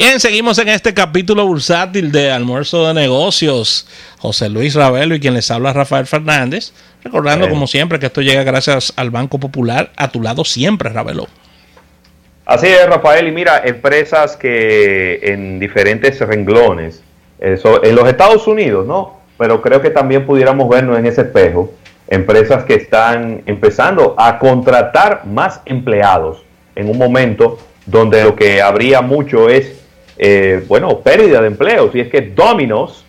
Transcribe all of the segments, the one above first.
Bien, seguimos en este capítulo bursátil de Almuerzo de Negocios. José Luis Ravelo y quien les habla Rafael Fernández. Recordando, como siempre, que esto llega gracias al Banco Popular. A tu lado siempre, Ravelo. Así es, Rafael. Y mira, empresas que en diferentes renglones, eso, en los Estados Unidos, ¿no? Pero creo que también pudiéramos vernos en ese espejo. Empresas que están empezando a contratar más empleados en un momento donde lo que habría mucho es eh, bueno, pérdida de empleos. Y es que Domino's,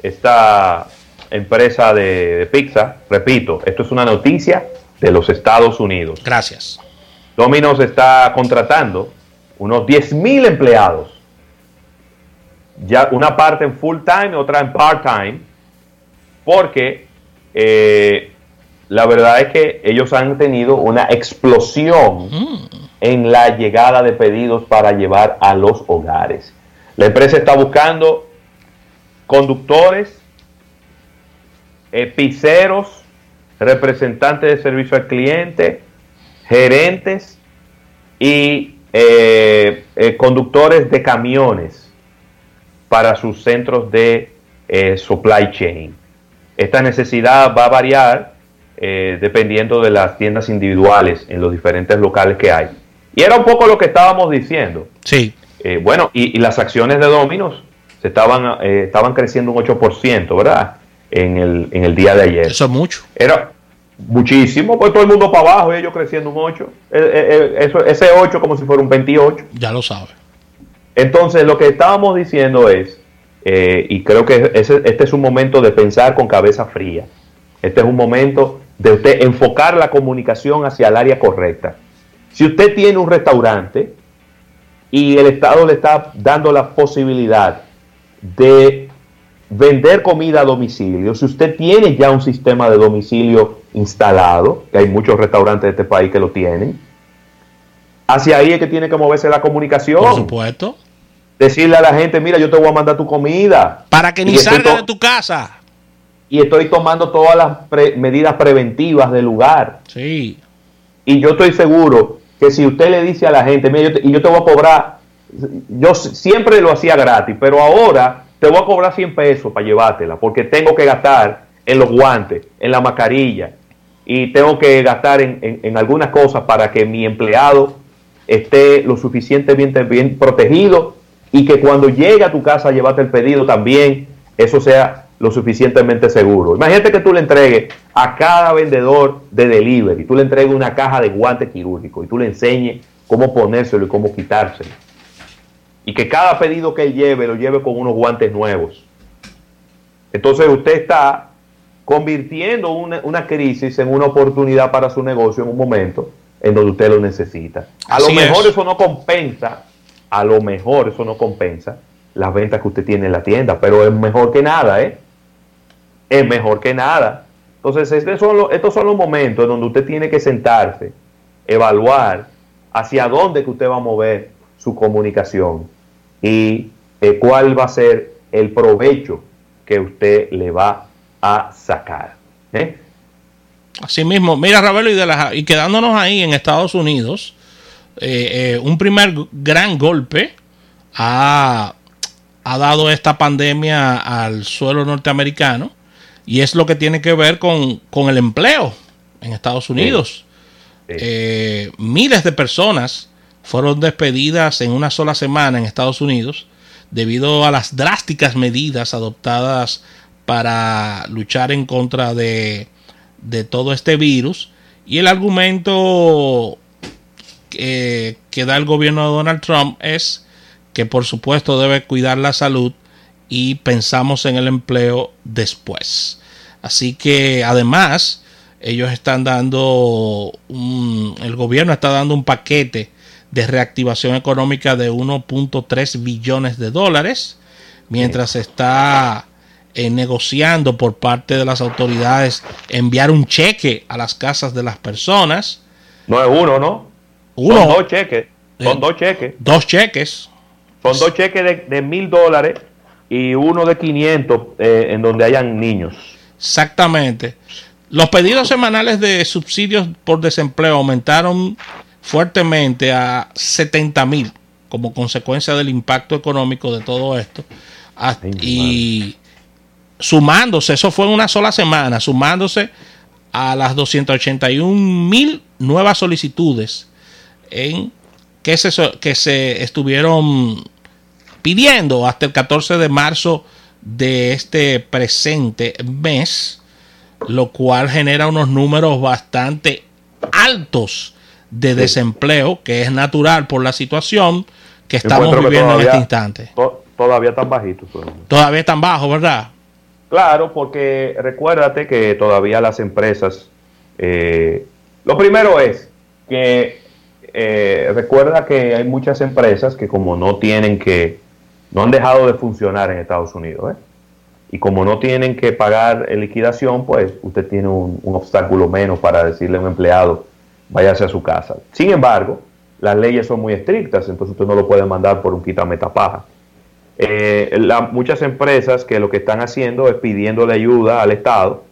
esta empresa de, pizza, repito, esto es una noticia de los Estados Unidos. Gracias. Domino's está contratando unos 10 mil empleados. Ya una parte en full time, otra en part time, porque eh, la verdad es que ellos han tenido una explosión mm. En la llegada de pedidos para llevar a los hogares. La empresa está buscando conductores, epiceros, representantes de servicio al cliente, gerentes y eh, eh, conductores de camiones para sus centros de eh, supply chain. Esta necesidad va a variar dependiendo de las tiendas individuales en los diferentes locales que hay. Y era un poco lo que estábamos diciendo. Sí. Eh, bueno, y, las acciones de Dominos se estaban, eh, estaban creciendo un 8%, ¿verdad? En el, en el día de ayer. Eso es mucho. Era muchísimo, pues todo el mundo para abajo, ellos creciendo un 8. Eso, ese 8 como si fuera un 28. Ya lo sabe. Entonces, lo que estábamos diciendo es, y creo que este es un momento de pensar con cabeza fría. Este es un momento de usted enfocar la comunicación hacia el área correcta. Si usted tiene un restaurante y el Estado le está dando la posibilidad de vender comida a domicilio, si usted tiene ya un sistema de domicilio instalado, que hay muchos restaurantes de este país que lo tienen, hacia ahí es que tiene que moverse la comunicación. Por supuesto. Decirle a la gente, mira, yo te voy a mandar tu comida. Para que ni salga de tu casa y estoy tomando todas las medidas preventivas del lugar. Sí. Y yo estoy seguro que si usted le dice a la gente, mira, yo te, y yo te voy a cobrar, yo siempre lo hacía gratis, pero ahora te voy a cobrar 100 pesos para llevártela, porque tengo que gastar en los guantes, en la mascarilla, y tengo que gastar en, en, algunas cosas para que mi empleado esté lo suficientemente bien protegido y que cuando llegue a tu casa a llevarte el pedido también, eso sea lo suficientemente seguro. Imagínate que tú le entregues a cada vendedor de delivery, tú le entregues una caja de guantes quirúrgicos y tú le enseñes cómo ponérselo y cómo quitárselo. Y que cada pedido que él lleve lo lleve con unos guantes nuevos. Entonces usted está convirtiendo una, crisis en una oportunidad para su negocio en un momento en donde usted lo necesita. A lo mejor eso no compensa, a lo mejor eso no compensa las ventas que usted tiene en la tienda, pero es mejor que nada, ¿eh? Es mejor que nada. Entonces, este son los, estos son los momentos en donde usted tiene que sentarse, evaluar hacia dónde que usted va a mover su comunicación y eh, cuál va a ser el provecho que usted le va a sacar. ¿eh? Así mismo, mira Ravelo y, de y quedándonos ahí en Estados Unidos, eh, un primer gran golpe ha, ha dado esta pandemia al suelo norteamericano y es lo que tiene que ver con, el empleo en Estados Unidos. Eh, miles de personas fueron despedidas en una sola semana en Estados Unidos debido a las drásticas medidas adoptadas para luchar en contra de, de todo este virus. Y el argumento que, que da el gobierno de Donald Trump es que por supuesto debe cuidar la salud y pensamos en el empleo después. Así que además ellos están dando, el gobierno está dando un paquete de reactivación económica de 1.3 billones de dólares, mientras está eh, negociando por parte de las autoridades enviar un cheque a las casas de las personas. No es uno, ¿no? Uno. Son dos cheques. Son dos cheques. Dos cheques. Son dos cheques de mil dólares y uno de 500 eh, en donde hayan niños. Exactamente. Los pedidos semanales de subsidios por desempleo aumentaron fuertemente a 70 mil como consecuencia del impacto económico de todo esto. Ah, y sumándose, eso fue en una sola semana, sumándose a las 281 mil nuevas solicitudes en que se, que se estuvieron pidiendo hasta el 14 de marzo de este presente mes, lo cual genera unos números bastante altos de desempleo, que es natural por la situación que estamos viviendo en este instante. todavía están bajitos. Todavía están bajos, ¿verdad? Claro, porque recuérdate que todavía las empresas, eh, lo primero es que eh, recuerda que hay muchas empresas que como no tienen que no han dejado de funcionar en Estados Unidos. ¿eh? Y como no tienen que pagar liquidación, pues usted tiene un, obstáculo menos para decirle a un empleado, váyase a su casa. Sin embargo, las leyes son muy estrictas, entonces usted no lo puede mandar por un quitametapaz. Eh, muchas empresas que lo que están haciendo es pidiéndole ayuda al Estado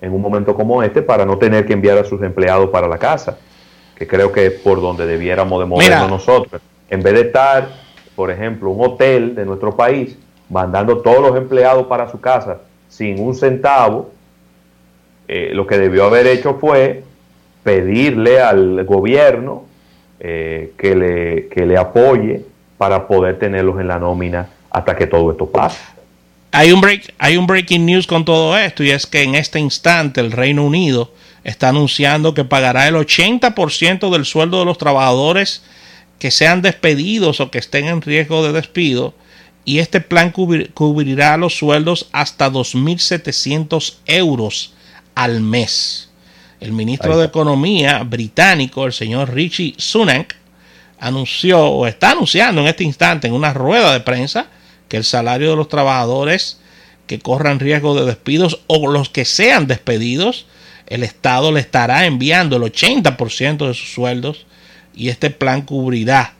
en un momento como este para no tener que enviar a sus empleados para la casa, que creo que es por donde debiéramos de movernos nosotros. En vez de estar por ejemplo, un hotel de nuestro país, mandando todos los empleados para su casa sin un centavo, eh, lo que debió haber hecho fue pedirle al gobierno eh, que, le, que le apoye para poder tenerlos en la nómina hasta que todo esto pase. Hay un, break, hay un breaking news con todo esto y es que en este instante el Reino Unido está anunciando que pagará el 80% del sueldo de los trabajadores que sean despedidos o que estén en riesgo de despido y este plan cubrirá los sueldos hasta 2.700 euros al mes. El ministro de Economía británico, el señor Richie Sunak, anunció o está anunciando en este instante en una rueda de prensa que el salario de los trabajadores que corran riesgo de despidos o los que sean despedidos, el Estado le estará enviando el 80% de sus sueldos y este plan cubrirá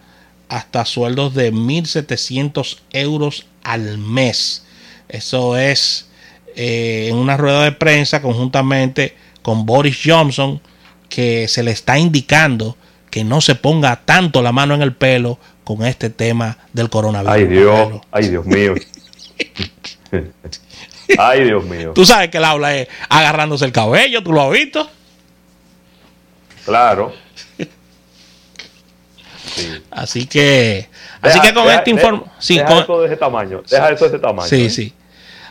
hasta sueldos de 1.700 euros al mes. Eso es eh, en una rueda de prensa conjuntamente con Boris Johnson que se le está indicando que no se ponga tanto la mano en el pelo con este tema del coronavirus. Ay Dios, ay Dios mío. ay Dios mío. Tú sabes que él habla es agarrándose el cabello, ¿tú lo has visto? Claro. Así que, así que con esta información, sí, deja eso de ese tamaño, deja eso de ese tamaño. Sí, ¿eh? sí.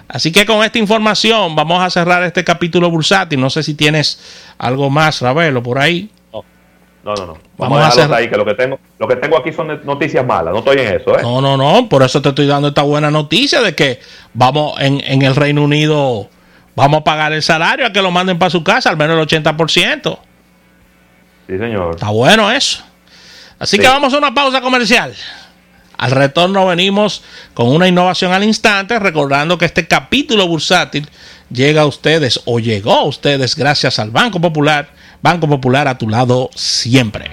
Así que con esta información vamos a cerrar este capítulo bursátil. No sé si tienes algo más, Ravelo, por ahí. No, no, no. Vamos, a hacer ahí, que lo que tengo, lo que tengo aquí son noticias malas. No estoy en eso, ¿eh? No, no, no. Por eso te estoy dando esta buena noticia de que vamos en, en el Reino Unido, vamos a pagar el salario a que lo manden para su casa, al menos el 80%. Sí, señor. Está bueno eso. Así que vamos a una pausa comercial. Al retorno venimos con una innovación al instante, recordando que este capítulo bursátil llega a ustedes o llegó a ustedes gracias al Banco Popular. Banco Popular a tu lado siempre.